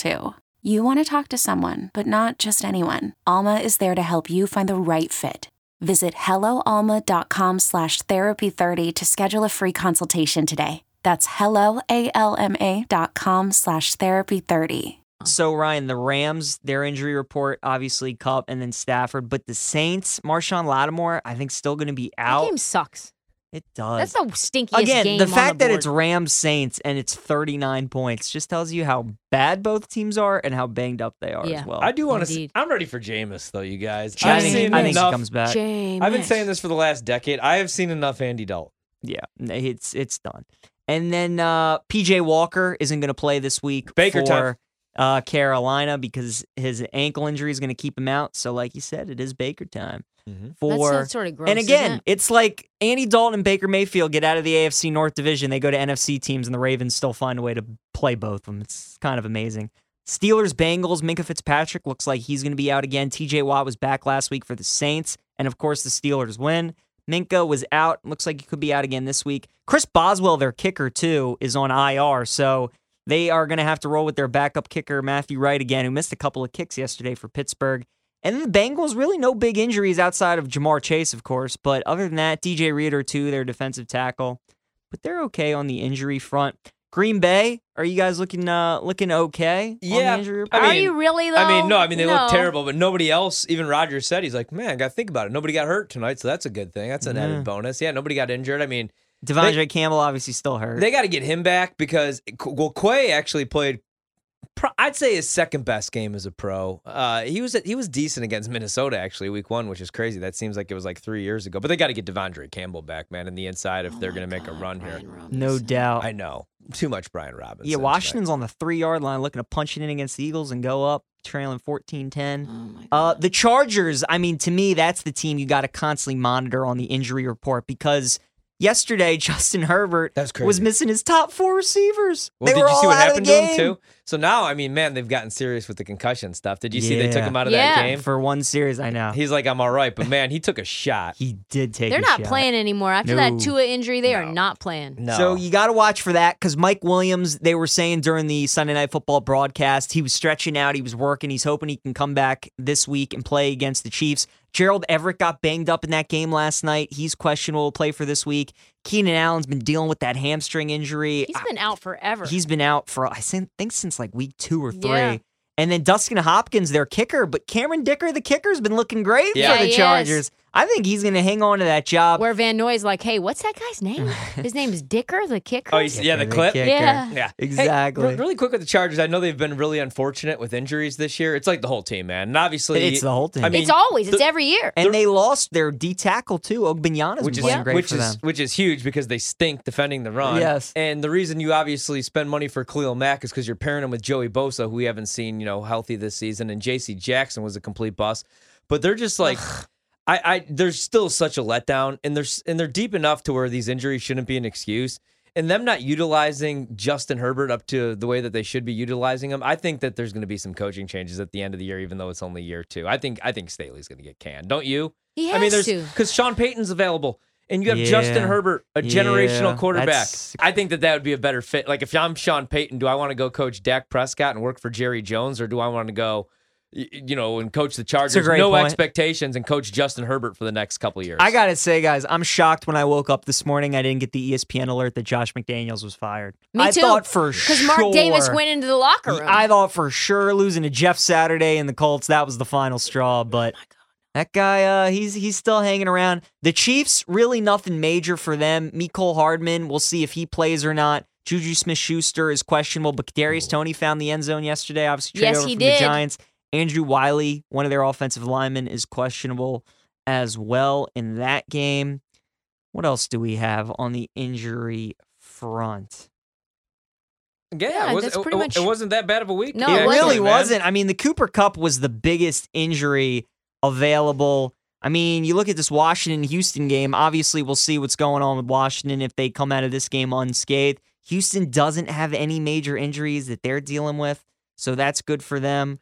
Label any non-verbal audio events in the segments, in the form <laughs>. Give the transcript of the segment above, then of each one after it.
too. You want to talk to someone, but not just anyone. Alma is there to help you find the right fit. Visit helloalma.com slash therapy30 to schedule a free consultation today. That's helloalma.com slash therapy30. So Ryan, the Rams, their injury report, obviously Kupp and then Stafford, but the Saints, Marshon Lattimore, I think still going to be That out. game sucks. It does. That's the stinkiest Again, game the on fact the that it's board. Rams Saints and it's 39 points just tells you how bad both teams are and how banged up they are Yeah. as well. I do want to. Indeed. I'm ready for Jameis, though, you guys. I I've seen I think he enough. comes back. Jameis. I've been saying this for the last decade. I have seen enough Andy Dalton. Yeah, it's it's done. And then uh, PJ Walker isn't going to play this week Baker for time. Uh, Carolina because his ankle injury is going to keep him out. So, like you said, it is Baker time Mhm. for. That's sort of gross. and isn't again, it? it's like Andy Dalton and Baker Mayfield get out of the AFC North Division. They go to NFC teams, and the Ravens still find a way to play both of them. It's kind of amazing. Steelers, Bengals, Minkah Fitzpatrick looks like he's going to be out again. TJ Watt was back last week for the Saints. And of course, the Steelers win. Minkah was out. Looks like he could be out again this week. Chris Boswell, their kicker, too, is on IR. So they are going to have to roll with their backup kicker, Matthew Wright, again, who missed a couple of kicks yesterday for Pittsburgh. And then the Bengals, really no big injuries outside of Ja'Marr Chase, of course. But other than that, DJ Reader, too, their defensive tackle. But they're okay on the injury front. Green Bay, are you guys looking uh looking okay? on the Yeah, injury I report? Are mean- you really though? I mean, no, I mean they No. look terrible, but nobody else, even Rodgers said he's like, man, I got to think about it. Nobody got hurt tonight, so that's a good thing. That's an Yeah. added bonus. Yeah, nobody got injured. I mean, De'Vondre Campbell obviously still hurt. they got to get him back because well, Quay actually played. I'd say his second best game as a pro. Uh, he was he was decent against Minnesota actually week one, which is crazy. That seems like it was like three years ago. But they got to get De'Vondre Campbell back, man, in the inside if Oh they're going to make a God, run here. Brian no doubt. I know too much Brian Robinson. Yeah, Washington's on the three yard line looking to punch it in against the Eagles and go up, trailing 14 10. Oh Uh, the Chargers, I mean, to me, that's the team you got to constantly monitor on the injury report because yesterday, <laughs> Justin Herbert was missing his top four receivers. Well, they did were you see all what out of happened the to him too? So now, I mean, man, they've gotten serious with the concussion stuff. Did you see they took Yeah. him out of Yeah. that game? For one series, I know. He's like, I'm all right, but man, he took a shot. He did take a shot. They're a not shot. playing anymore. After No. that Tua injury, they are not playing. No. So you got to watch for that because Mike Williams, they were saying during the Sunday Night Football broadcast, he was stretching out, he was working, he's hoping he can come back this week and play against the Chiefs. Gerald Everett got banged up in that game last night. He's questionable to play for this week. Keenan Allen's been dealing with that hamstring injury. He's been out forever. He's been out for I think think since like week two or three. Yeah. And then Dustin Hopkins, their kicker, but Cameron Dicker, the kicker's been looking great Yeah. for the Chargers. is. Chargers. I think he's going to hang on to that job. Where Van Noy's like, hey, what's that guy's name? <laughs> His name is Dicker, the kicker. Oh, you yeah, the clip. kicker. Yeah. Yeah, Hey, Exactly. re- really quick with the Chargers, I know they've been really unfortunate with injuries this year. It's like the whole team, man. And obviously, It's the whole team. I mean, it's always, it's the- every year. And they lost their D tackle too. Ogbonnia's which is playing great which for is them. which is huge because they stink defending the run. Yes. and the reason you obviously spend money for Khalil Mack is because you're pairing him with Joey Bosa, who we haven't seen you know healthy this season, and J.C. Jackson was a complete bust. But they're just like. I, I there's still such a letdown, and there's and they're deep enough to where these injuries shouldn't be an excuse. And them not utilizing Justin Herbert up to the way that they should be utilizing him, I think that there's going to be some coaching changes at the end of the year, even though it's only year two. I think I think Staley's going to get canned, don't you? He has I mean, there's to. because Sean Payton's available, and you have Justin Herbert, a Yeah, generational quarterback. that's- I think that that would be a better fit. Like if I'm Sean Payton, do I want to go coach Dak Prescott and work for Jerry Jones, or do I want to go, y- you know, and coach the Chargers? great no point. expectations and coach Justin Herbert for the next couple of years. I gotta say, guys, I'm shocked when I woke up this morning. I didn't get the ESPN alert that Josh McDaniels was fired. Me I too. thought for sure Because Mark Davis went into the locker room. I thought for sure losing to Jeff Saturday and the Colts that was the final straw, but that guy, uh, he's he's still hanging around. The Chiefs, really nothing major for them. Mecole Hardman, we'll see if he plays or not. Juju Smith Schuster is questionable, but Darius Toney found the end zone yesterday. Obviously, traded Yes, over he from did. the Giants. Andrew Wylie, one of their offensive linemen, is questionable as well in that game. What else do we have on the injury front? Yeah, Yeah, it, was, that's it, pretty it- much- it wasn't that bad of a week. No, it it wasn't. really man. wasn't. I mean, the Cooper Kupp was the biggest injury available. I mean, you look at this Washington Houston game. Obviously, we'll see what's going on with Washington if they come out of this game unscathed. Houston doesn't have any major injuries that they're dealing with, so that's good for them.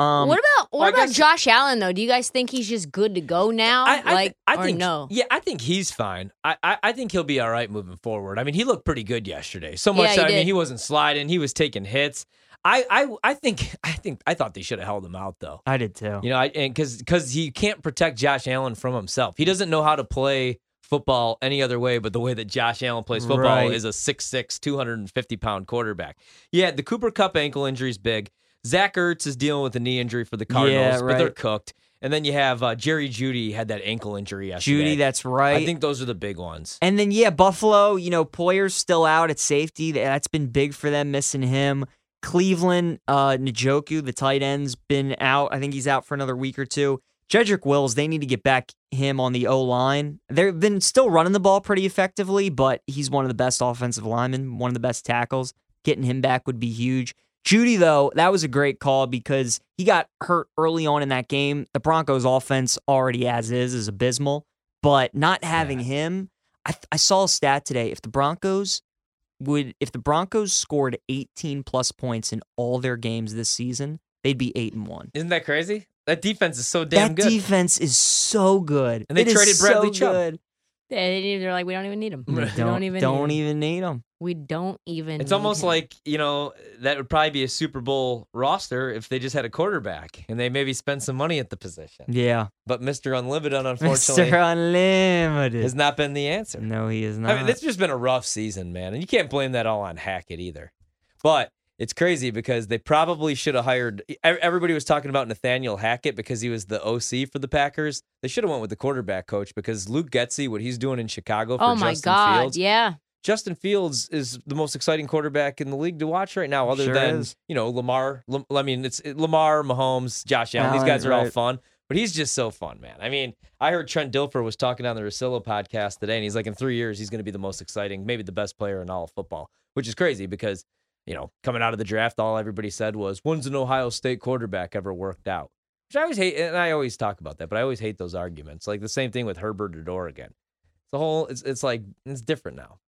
Um, what about what well, about guess- Josh Allen though? Do you guys think he's just good to go now? I, I, like, thi- I or think no? Yeah, I think he's fine. I, I, I think he'll be all right moving forward. I mean, he looked pretty good yesterday. So much. Yeah, he that, I mean, he wasn't sliding. He was taking hits. I, I, I think <laughs> I think I thought they should have held him out though. I did too. You know, I, and because because he can't protect Josh Allen from himself. He doesn't know how to play football any other way but the way that Josh Allen plays football Right. is a 6'6", 250 pound quarterback. Yeah, the Cooper Kupp ankle injury is big. Zach Ertz is dealing with a knee injury for the Cardinals, but they're cooked. And then you have uh, Jerry Jeudy had that ankle injury yesterday. Jeudy, that's right. I think those are the big ones. And then yeah, Buffalo, you know, Poyer's still out at safety. That's been big for them missing him. Cleveland, uh Njoku, the tight end's been out. I think he's out for another week or two. Jedrick Wills, they need to get back him on the O line. They've been still running the ball pretty effectively, but he's one of the best offensive linemen, one of the best tackles. Getting him back would be huge. Jeudy, though, that was a great call because he got hurt early on in that game. The Broncos' offense, already as is, is abysmal, but not having him, I, I saw a stat today. If the Broncos would, if the Broncos scored 18 plus points in all their games this season, they'd be eight and one. Isn't that crazy? That defense is so damn that good. defense is so good, And they It traded Bradley so Chubb. good. They- They're like, we don't even need them. We We don't, don't even don't need even need them. We don't even. It's need almost him. like, you know, that would probably be a Super Bowl roster if they just had a quarterback and they maybe spend some money at the position. Yeah, But Mr. Unlimited, <laughs> unfortunately, Mr. Unlimited. has not been the answer. no, he is not. I mean, it's just been a rough season, man. And you can't blame that all on Hackett either. But it's crazy because they probably should have hired. Everybody was talking about Nathaniel Hackett because he was the OC for the Packers. They should have went with the quarterback coach because Luke Getsy, what he's doing in Chicago for Oh my Justin God! Fields. Yeah. Justin Fields is the most exciting quarterback in the league to watch right now, other Sure than is. you know Lamar. Lam- I mean, it's it- Lamar, Mahomes, Josh Allen. These guys are all fun, but he's just so fun, man. I mean, I heard Trent Dilfer was talking on the Rosillo podcast today, and he's like, in three years, he's going to be the most exciting, maybe the best player in all of football, which is crazy because you know coming out of the draft, all everybody said was, "When's an Ohio State quarterback ever worked out?" Which I always hate, and I always talk about that, but I always hate those arguments. Like the same thing with Herbert at Oregon. The whole it's it's like it's different now.